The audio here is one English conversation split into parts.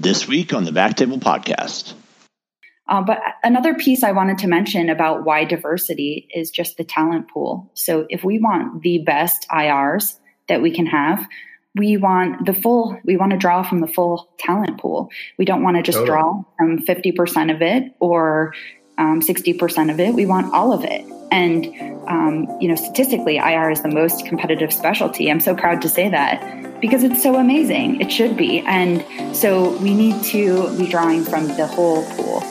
This week on the Backtable Podcast. Uh, but another piece I wanted to mention about why diversity is just the talent pool. So if we want the best IRs that we can have, we want the full, we want to draw from the full talent pool. We don't want to just totally. draw from 50% of it or um, 60% of it. We want all of it. And, um, you know, statistically, IR is the most competitive specialty. I'm so proud to say that because it's so amazing. It should be. And so we need to be drawing from the whole pool.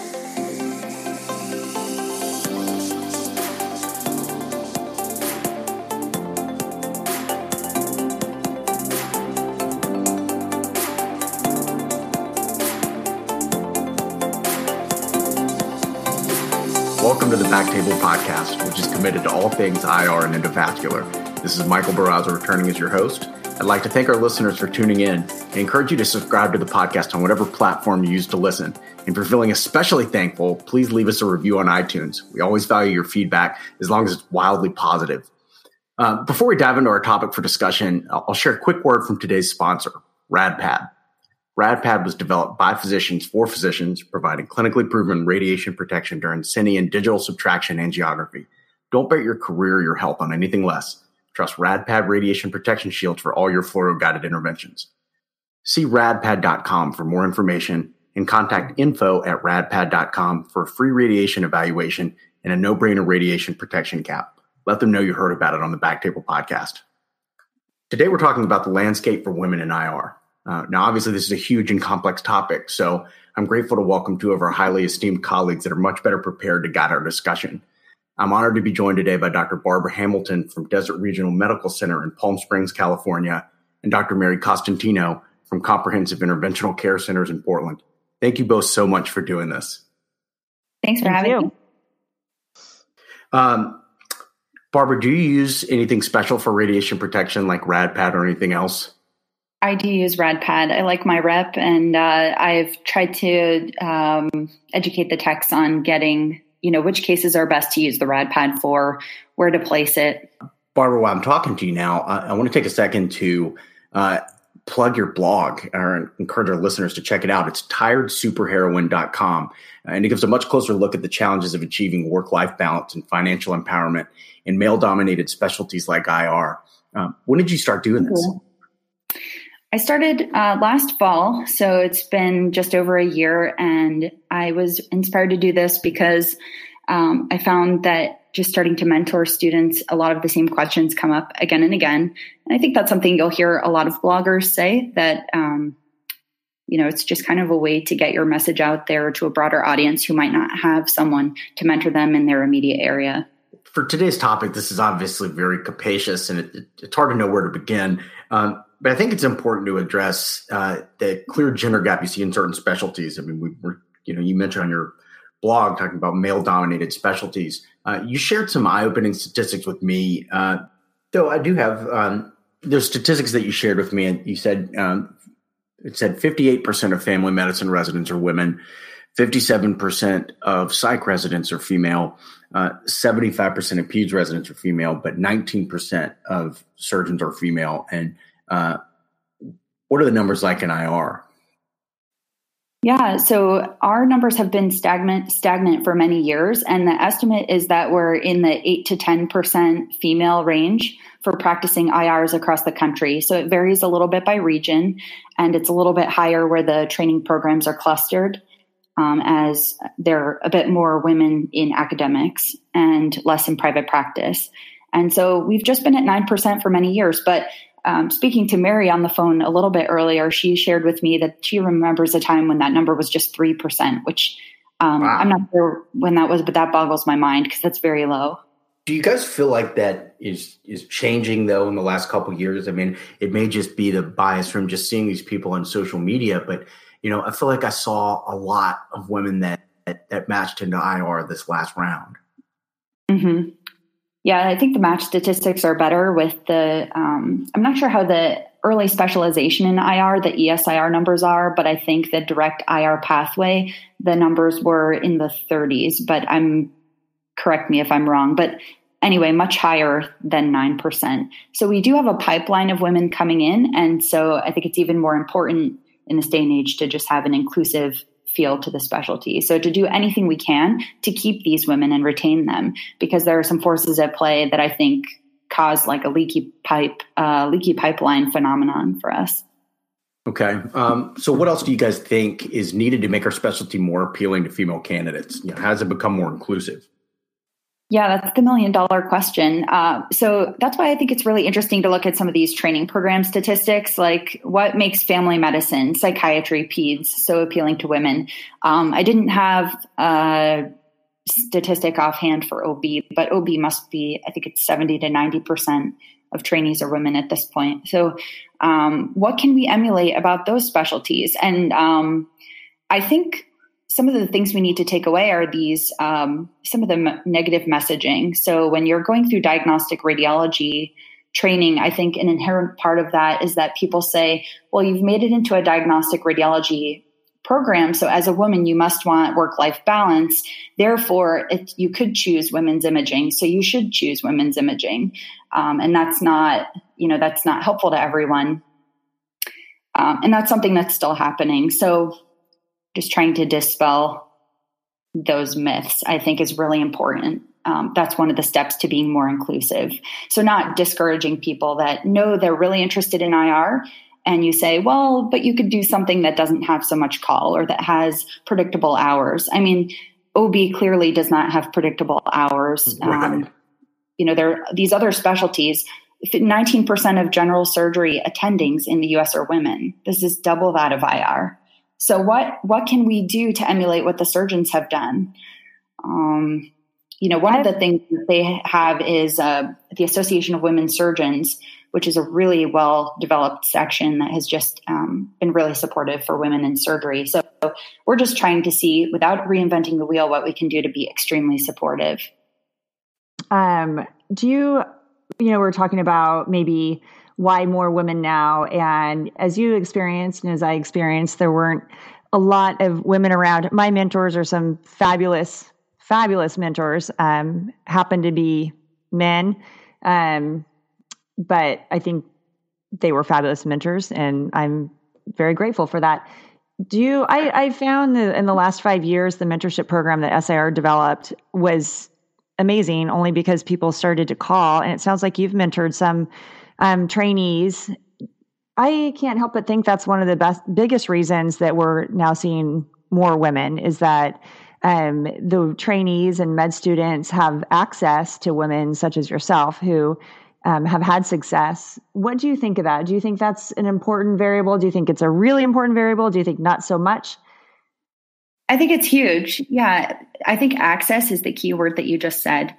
Welcome to the Backtable Podcast, which is committed to all things IR and endovascular. This is Michael Barraza returning as your host. I'd like to thank our listeners for tuning in and encourage you to subscribe to the podcast on whatever platform you use to listen. And you're feeling especially thankful, please leave us a review on iTunes. We always value your feedback as long as it's wildly positive. Uh, before we dive into our topic for discussion, I'll share a quick word from today's sponsor, RadPad. RadPad was developed by physicians for physicians, providing clinically proven radiation protection during cine and digital subtraction angiography. Don't bet your career or your health on anything less. Trust RadPad radiation protection shields for all your fluoro guided interventions. See radpad.com for more information and contact info at radpad.com for a free radiation evaluation and a no brainer radiation protection cap. Let them know you heard about it on the Backtable podcast. Today, we're talking about the landscape for women in IR. Uh, now, obviously, this is a huge and complex topic, so I'm grateful to welcome two of our highly esteemed colleagues that are much better prepared to guide our discussion. I'm honored to be joined today by Dr. Barbara Hamilton from Desert Regional Medical Center in Palm Springs, California, and Dr. Mary Costantino from Comprehensive Interventional Care Centers in Portland. Thank you both so much for doing this. Thanks for Thank having you. me. Um, Barbara, do you use anything special for radiation protection like RadPad or anything else? I do use RadPad. I like my rep, and uh, I've tried to um, educate the techs on getting, you know, which cases are best to use the RadPad for, where to place it. Barbara, while I'm talking to you now, I, I want to take a second to uh, plug your blog or encourage our listeners to check it out. It's tiredsuperheroine.com, and it gives a much closer look at the challenges of achieving work life balance and financial empowerment in male dominated specialties like IR. Um, when did you start doing this? I started uh, last fall, so it's been just over a year, and I was inspired to do this because um, I found that just starting to mentor students, a lot of the same questions come up again and again. And I think that's something you'll hear a lot of bloggers say that, um, you know, it's just kind of a way to get your message out there to a broader audience who might not have someone to mentor them in their immediate area. For today's topic, this is obviously very capacious and it, it, it's hard to know where to begin. Um, but I think it's important to address uh, the clear gender gap you see in certain specialties. I mean, we were, you know, you mentioned on your blog talking about male dominated specialties. Uh, you shared some eye opening statistics with me. Uh, though I do have um, those statistics that you shared with me, and you said um, it said 58% of family medicine residents are women, 57% of psych residents are female, uh, 75% of peds residents are female, but 19% of surgeons are female. And uh, what are the numbers like in IR? Yeah, so our numbers have been stagnant stagnant for many years, and the estimate is that we're in the eight to ten percent female range for practicing IRs across the country. So it varies a little bit by region, and it's a little bit higher where the training programs are clustered, um, as there are a bit more women in academics and less in private practice. And so we've just been at nine percent for many years, but um, speaking to Mary on the phone a little bit earlier, she shared with me that she remembers a time when that number was just 3%, which um, wow. I'm not sure when that was, but that boggles my mind because that's very low. Do you guys feel like that is is changing though in the last couple years? I mean, it may just be the bias from just seeing these people on social media, but you know, I feel like I saw a lot of women that that, that matched into IR this last round. Mm-hmm. Yeah, I think the match statistics are better with the. Um, I'm not sure how the early specialization in IR, the ESIR numbers are, but I think the direct IR pathway, the numbers were in the 30s. But I'm correct me if I'm wrong. But anyway, much higher than 9%. So we do have a pipeline of women coming in. And so I think it's even more important in this day and age to just have an inclusive feel to the specialty. So to do anything we can to keep these women and retain them, because there are some forces at play that I think cause like a leaky pipe, uh, leaky pipeline phenomenon for us. Okay. Um, so, what else do you guys think is needed to make our specialty more appealing to female candidates? You know, how it become more inclusive? Yeah, that's the million dollar question. Uh, so that's why I think it's really interesting to look at some of these training program statistics, like what makes family medicine, psychiatry, peds so appealing to women. Um, I didn't have a statistic offhand for OB, but OB must be, I think it's 70 to 90% of trainees are women at this point. So, um, what can we emulate about those specialties? And um, I think some of the things we need to take away are these um, some of the m- negative messaging. So when you're going through diagnostic radiology training, I think an inherent part of that is that people say, "Well, you've made it into a diagnostic radiology program, so as a woman, you must want work-life balance. Therefore, it, you could choose women's imaging, so you should choose women's imaging." Um, and that's not, you know, that's not helpful to everyone. Um, and that's something that's still happening. So just trying to dispel those myths, I think is really important. Um, that's one of the steps to being more inclusive. So, not discouraging people that know they're really interested in IR, and you say, well, but you could do something that doesn't have so much call or that has predictable hours. I mean, OB clearly does not have predictable hours. Right. Um, you know, there are these other specialties. 19% of general surgery attendings in the US are women. This is double that of IR. So what what can we do to emulate what the surgeons have done? Um, you know, one of the things that they have is uh, the Association of Women Surgeons, which is a really well developed section that has just um, been really supportive for women in surgery. So we're just trying to see, without reinventing the wheel, what we can do to be extremely supportive. Um, do you, you know, we're talking about maybe why more women now? And as you experienced and as I experienced, there weren't a lot of women around. My mentors are some fabulous, fabulous mentors, um, to be men. Um, but I think they were fabulous mentors, and I'm very grateful for that. Do you? I, I found that in the last five years, the mentorship program that SIR developed was amazing, only because people started to call, and it sounds like you've mentored some um, trainees. I can't help but think that's one of the best, biggest reasons that we're now seeing more women is that um, the trainees and med students have access to women such as yourself who um, have had success. What do you think of that? Do you think that's an important variable? Do you think it's a really important variable? Do you think not so much? I think it's huge. Yeah. I think access is the key word that you just said.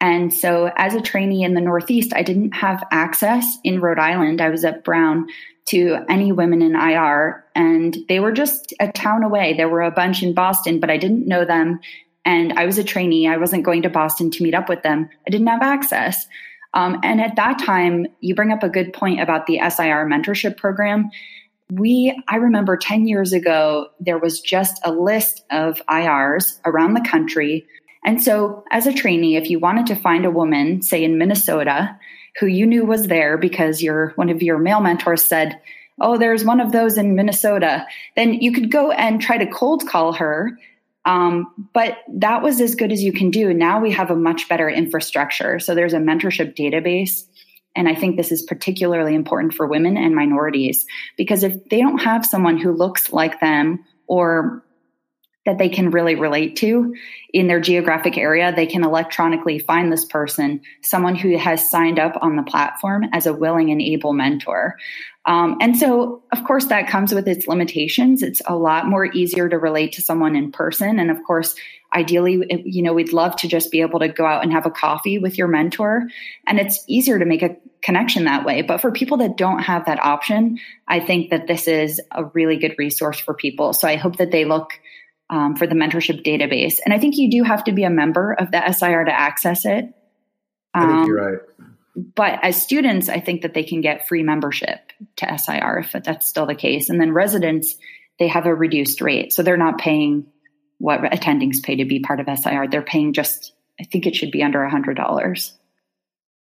And so, as a trainee in the Northeast, I didn't have access in Rhode Island. I was at Brown to any women in IR, and they were just a town away. There were a bunch in Boston, but I didn't know them. And I was a trainee. I wasn't going to Boston to meet up with them. I didn't have access. Um, and at that time, you bring up a good point about the SIR mentorship program. We, I remember 10 years ago, there was just a list of IRs around the country and so, as a trainee, if you wanted to find a woman, say in Minnesota, who you knew was there because your one of your male mentors said, "Oh, there's one of those in Minnesota," then you could go and try to cold call her. Um, but that was as good as you can do. Now we have a much better infrastructure. So there's a mentorship database. And I think this is particularly important for women and minorities because if they don't have someone who looks like them or that they can really relate to in their geographic area, they can electronically find this person, someone who has signed up on the platform as a willing and able mentor. Um, and so, of course, that comes with its limitations. It's a lot more easier to relate to someone in person. And of course, ideally, you know, we'd love to just be able to go out and have a coffee with your mentor. And it's easier to make a connection that way. But for people that don't have that option, I think that this is a really good resource for people. So I hope that they look um, for the mentorship database. And I think you do have to be a member of the SIR to access it. Um, I think you're right. But as students, I think that they can get free membership to SIR if that's still the case. And then residents, they have a reduced rate. So they're not paying what attendings pay to be part of SIR. They're paying just, I think it should be under a $100.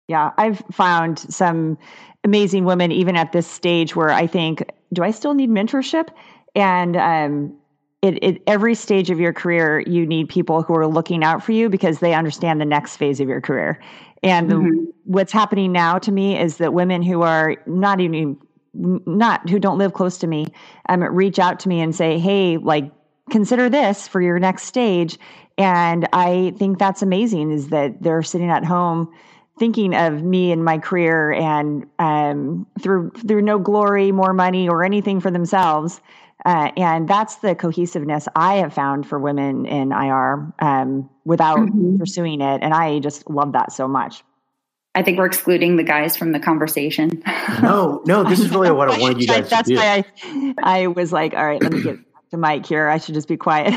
Yeah, I've found some amazing women, even at this stage where I think, do I still need mentorship? And um, it, it, every stage of your career, you need people who are looking out for you because they understand the next phase of your career. And mm-hmm. the, what's happening now to me is that women who are not even not who don't live close to me um, reach out to me and say, "Hey, like consider this for your next stage." And I think that's amazing. Is that they're sitting at home thinking of me and my career and um, through through no glory, more money, or anything for themselves. Uh, and that's the cohesiveness I have found for women in IR um, without mm-hmm. pursuing it. And I just love that so much. I think we're excluding the guys from the conversation. no, no, this is really what I wanted you guys That's to do. That's why I, I was like, all right, let me get to Mike here. I should just be quiet.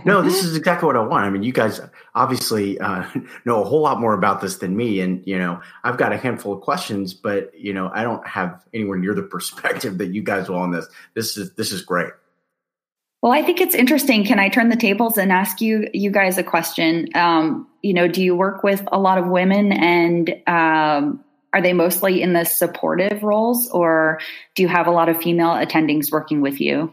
no, this is exactly what I want. I mean, you guys obviously uh, know a whole lot more about this than me, and you know, I've got a handful of questions, but you know, I don't have anywhere near the perspective that you guys will on this. This is this is great. Well, I think it's interesting. Can I turn the tables and ask you you guys a question? Um, you know, do you work with a lot of women, and um, are they mostly in the supportive roles, or do you have a lot of female attendings working with you?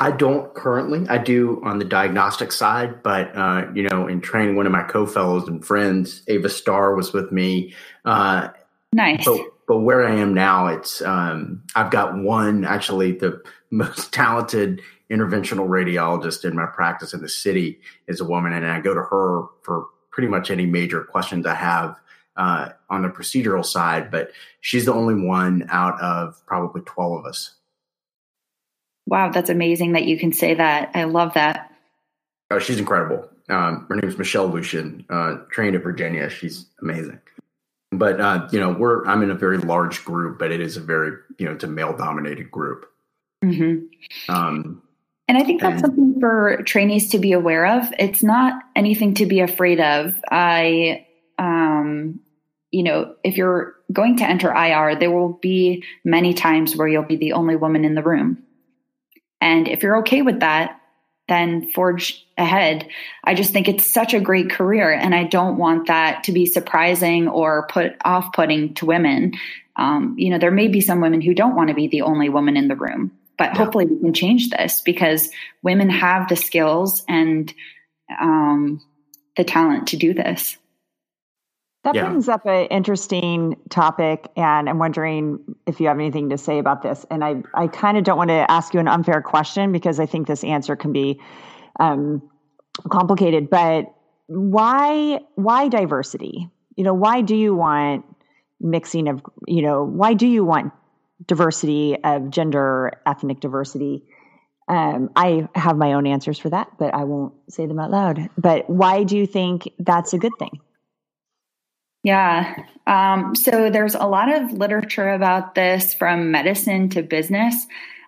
I don't currently. I do on the diagnostic side, but uh, you know, in training, one of my co-fellows and friends, Ava Starr, was with me. Uh, nice. But, but where I am now, it's um, I've got one actually the most talented interventional radiologist in my practice in the city is a woman, and I go to her for pretty much any major questions I have uh, on the procedural side. But she's the only one out of probably twelve of us. Wow, that's amazing that you can say that. I love that. Oh, she's incredible. Um, her name is Michelle Lucian, uh, trained at Virginia. She's amazing. But uh, you know, we're I'm in a very large group, but it is a very you know it's a male dominated group. Mm-hmm. Um, and I think that's and, something for trainees to be aware of. It's not anything to be afraid of. I, um, you know, if you're going to enter IR, there will be many times where you'll be the only woman in the room. And if you're okay with that, then forge ahead. I just think it's such a great career, and I don't want that to be surprising or put off putting to women. Um, you know, there may be some women who don't want to be the only woman in the room, but yeah. hopefully we can change this because women have the skills and um, the talent to do this. That yeah. brings up an interesting topic, and I'm wondering if you have anything to say about this. And I, I kind of don't want to ask you an unfair question because I think this answer can be um, complicated. But why, why diversity? You know, why do you want mixing of, you know, why do you want diversity of gender, ethnic diversity. Um, I have my own answers for that, but I won't say them out loud. But why do you think that's a good thing? Yeah. Um, so there's a lot of literature about this from medicine to business.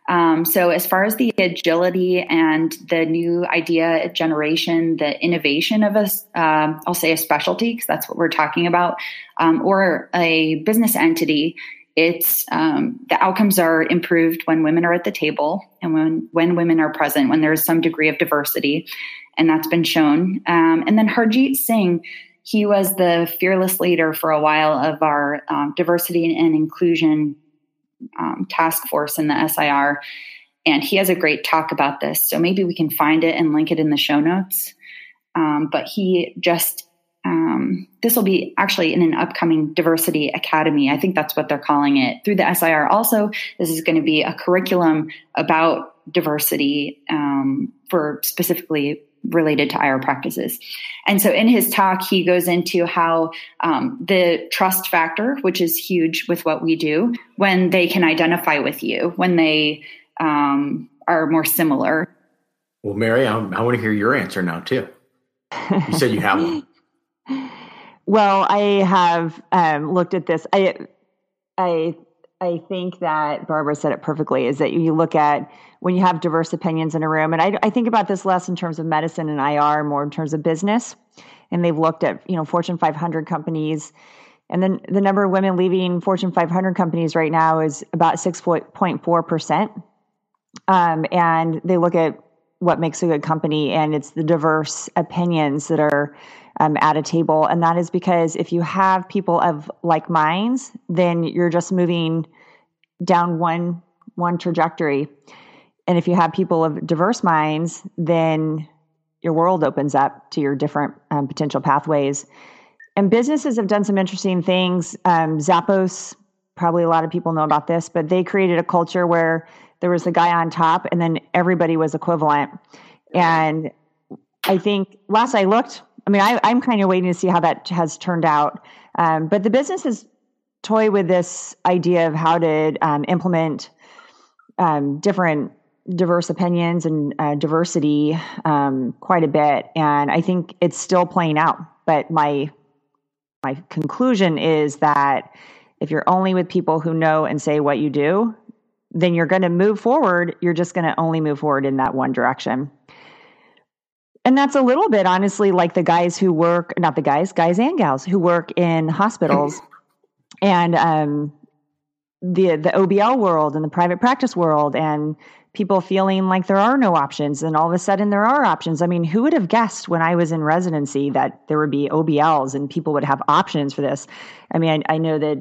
Um, so, as far as the agility and the new idea generation, the innovation of a, uh, I'll say a specialty, because that's what we're talking about, um, or a business entity, it's um, the outcomes are improved when women are at the table and when when women are present when there is some degree of diversity and that's been shown um, and then harjeet singh he was the fearless leader for a while of our um, diversity and inclusion um, task force in the sir and he has a great talk about this so maybe we can find it and link it in the show notes um, but he just um, this will be actually in an upcoming diversity academy. I think that's what they're calling it through the SIR. Also, this is going to be a curriculum about diversity um, for specifically related to IR practices. And so in his talk, he goes into how um, the trust factor, which is huge with what we do, when they can identify with you, when they um, are more similar. Well, Mary, I, I want to hear your answer now, too. You said you have one. Well, I have um, looked at this. I, I, I think that Barbara said it perfectly. Is that you look at when you have diverse opinions in a room, and I, I think about this less in terms of medicine and IR, more in terms of business. And they've looked at you know Fortune 500 companies, and then the number of women leaving Fortune 500 companies right now is about 6.4 percent. Um, and they look at what makes a good company, and it's the diverse opinions that are um, at a table. And that is because if you have people of like minds, then you're just moving down one one trajectory. And if you have people of diverse minds, then your world opens up to your different um, potential pathways. And businesses have done some interesting things. Um, Zappos, probably a lot of people know about this, but they created a culture where there was the guy on top and then everybody was equivalent. And I think last I looked, I mean, I, am kind of waiting to see how that has turned out. Um, but the businesses toy with this idea of how to um, implement um, different diverse opinions and uh, diversity um, quite a bit, and I think it's still playing out. But my my conclusion is that if you're only with people who know and say what you do, then you're going to move forward. You're just going to only move forward in that one direction. And that's a little bit, honestly, like the guys who work, not the guys, guys and gals who work in hospitals and um, the the OBL world and the private practice world and people feeling like there are no options and all of a sudden there are options. I mean, who would have guessed when I was in residency that there would be OBLs and people would have options for this? I mean, I, I know that,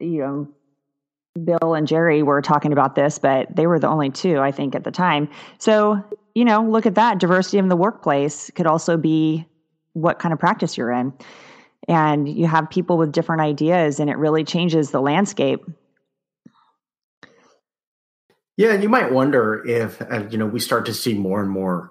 you know, Bill and Jerry were talking about this, but they were the only two, I think, at the time. So, you know, look at that. Diversity in the workplace could also be what kind of practice you're in. And you have people with different ideas, and it really changes the landscape. Yeah, and you might wonder if uh, you know we start to see more and more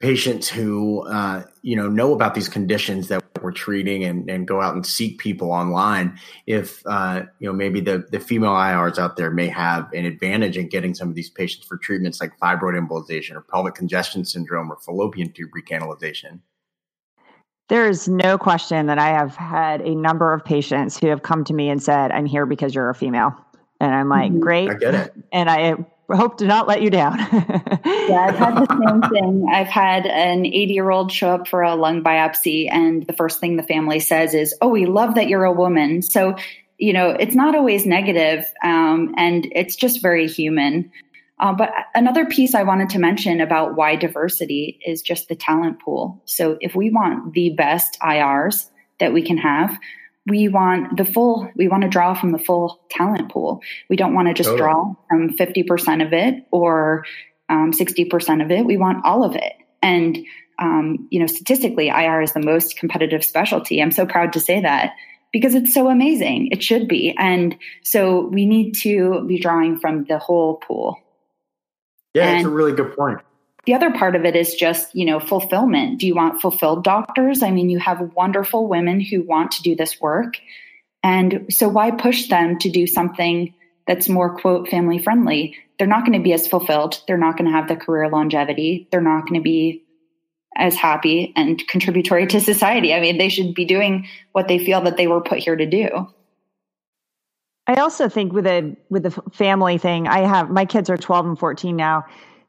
patients who uh, you know know about these conditions that we're treating and, and go out and seek people online. If uh, you know maybe the the female IRs out there may have an advantage in getting some of these patients for treatments like fibroid embolization or pelvic congestion syndrome or fallopian tube recanalization. There is no question that I have had a number of patients who have come to me and said, "I'm here because you're a female." And I'm like, mm-hmm. great. I get it. And I hope to not let you down. yeah, I've had the same thing. I've had an 80 year old show up for a lung biopsy, and the first thing the family says is, Oh, we love that you're a woman. So, you know, it's not always negative, um, and it's just very human. Uh, but another piece I wanted to mention about why diversity is just the talent pool. So, if we want the best IRs that we can have, we want the full we want to draw from the full talent pool. We don't want to just totally. draw from 50% of it or um, 60% of it. We want all of it. And um, you know statistically ir is the most competitive specialty. I'm so proud to say that because it's so amazing. It should be. And so we need to be drawing from the whole pool. Yeah and, it's a really good point the other part of it is just, you know, fulfillment. Do you want fulfilled doctors? I mean, you have wonderful women who want to do this work. And so why push them to do something that's more quote family friendly? They're not going to be as fulfilled. They're not going to have the career longevity. They're not going to be as happy and contributory to society. I mean, they should be doing what they feel that they were put here to do. I also think with a with the family thing, I have my kids are 12 and 14 now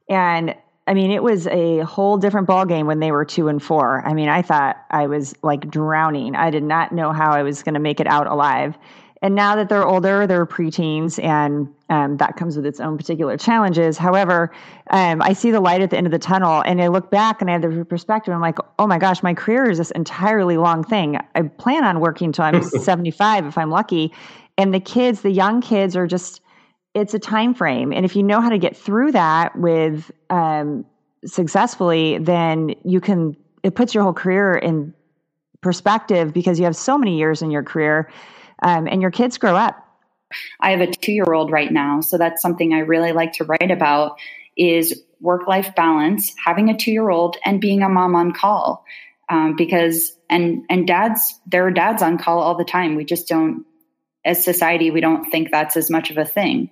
and I mean, it was a whole different ballgame when they were two and four. I mean, I thought I was like drowning. I did not know how I was going to make it out alive. And now that they're older, they're preteens, and um, that comes with its own particular challenges. However, um, I see the light at the end of the tunnel, and I look back and I have the perspective. I'm like, oh my gosh, my career is this entirely long thing. I plan on working until I'm 75 if I'm lucky. And the kids, the young kids, are just it's a time frame. And if you know how to get through that with um, successfully then you can it puts your whole career in perspective because you have so many years in your career um, and your kids grow up. I have a two year old right now. So that's something i really like to write about is work life balance having a two year old and being a mom on call um, because and and dads there are dads on call all the time. We just don't as society, we don't think that's as much of a thing.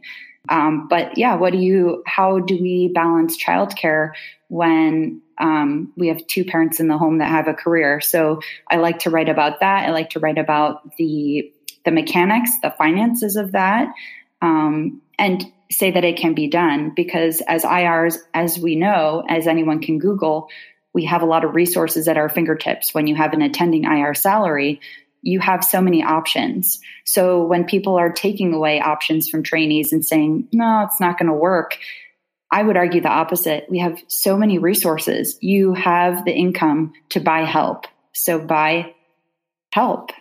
Um, but yeah, what do you, how do we balance childcare when um, we have two parents in the home that have a career? So I like to write about that. I like to write about the, the mechanics, the finances of that, um, and say that it can be done because as IRs, as we know, as anyone can Google, we have a lot of resources at our fingertips. When you have an attending IR salary, you have so many options. So when people are taking away options from trainees and saying, no, it's not going to work, I would argue the opposite. We have so many resources. You have the income to buy help. So buy help.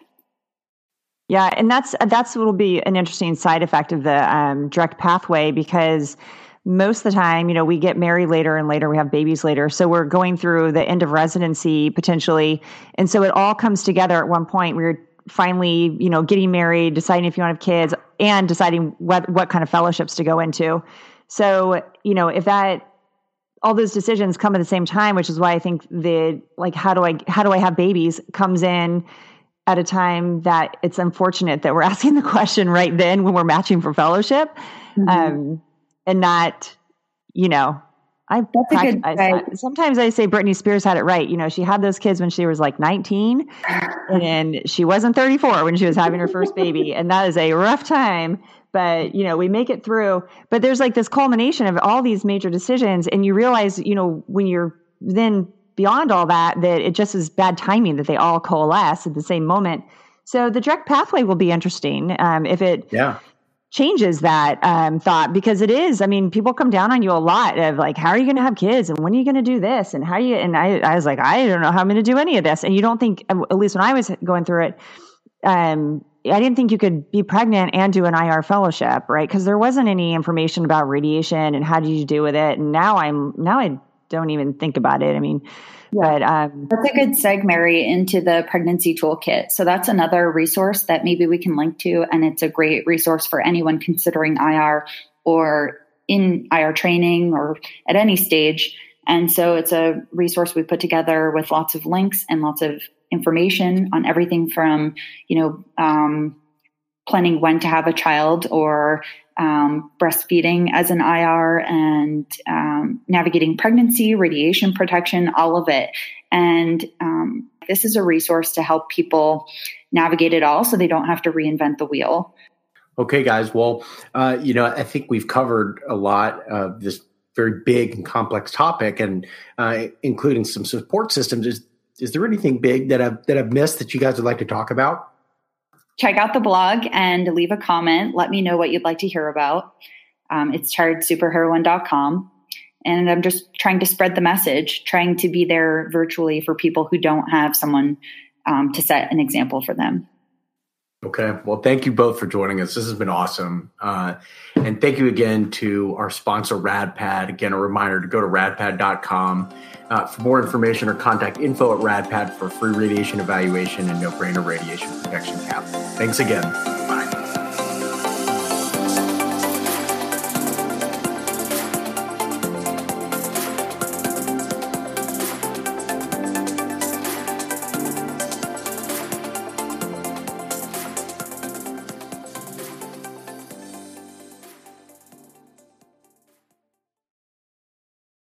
Yeah, and that's that's what will be an interesting side effect of the um, direct pathway because most of the time, you know, we get married later and later we have babies later. So we're going through the end of residency potentially. And so it all comes together at one point. We're finally, you know, getting married, deciding if you want to have kids, and deciding what what kind of fellowships to go into. So, you know, if that all those decisions come at the same time, which is why I think the like how do I how do I have babies comes in at a time that it's unfortunate that we're asking the question right then when we're matching for fellowship. Mm-hmm. Um, and not, you know, I, That's practice, I, sometimes I say Britney Spears had it right. You know, she had those kids when she was like 19 and she wasn't 34 when she was having her first baby. And that is a rough time, but you know, we make it through. But there's like this culmination of all these major decisions. And you realize, you know, when you're then beyond all that, that it just is bad timing that they all coalesce at the same moment. So the direct pathway will be interesting. Um, if it, yeah changes that um, thought because it is. I mean, people come down on you a lot of like, how are you going to have kids and when are you going to do this and how you? And I, I was like, I don't know how I'm going to do any of this. And you don't think, at least when I was going through it, um, I didn't think you could be pregnant and do an IR fellowship, right? Because there wasn't any information about radiation and how do you do with it. And now I'm now I don't even think about it. I mean, but um, that's a good seg, Mary, into the pregnancy toolkit. So that's another resource that maybe we can link to, and it's a great resource for anyone considering IR or in IR training or at any stage. And so it's a resource we put together with lots of links and lots of information on everything from, you know, um, planning when to have a child or um, breastfeeding as an IR and um, navigating pregnancy, radiation protection, all of it. And um, this is a resource to help people navigate it all so they don't have to reinvent the wheel. Okay, guys. Well, uh, you know, I think we've covered a lot of this very big and complex topic, and uh, including some support systems. Is is there anything big that I've that I've missed that you guys would like to talk about? Check out the blog and leave a comment. Let me know what you'd like to hear about. Um, it's tiredsuperheroine.com. And I'm just trying to spread the message, trying to be there virtually for people who don't have someone um, to set an example for them. Okay. Well, thank you both for joining us. This has been awesome. Uh, and thank you again to our sponsor, RadPad. Again, a reminder to go to radpad.com uh, for more information or contact info at RadPad for free radiation evaluation and no brainer radiation protection cap. Thanks again. Bye.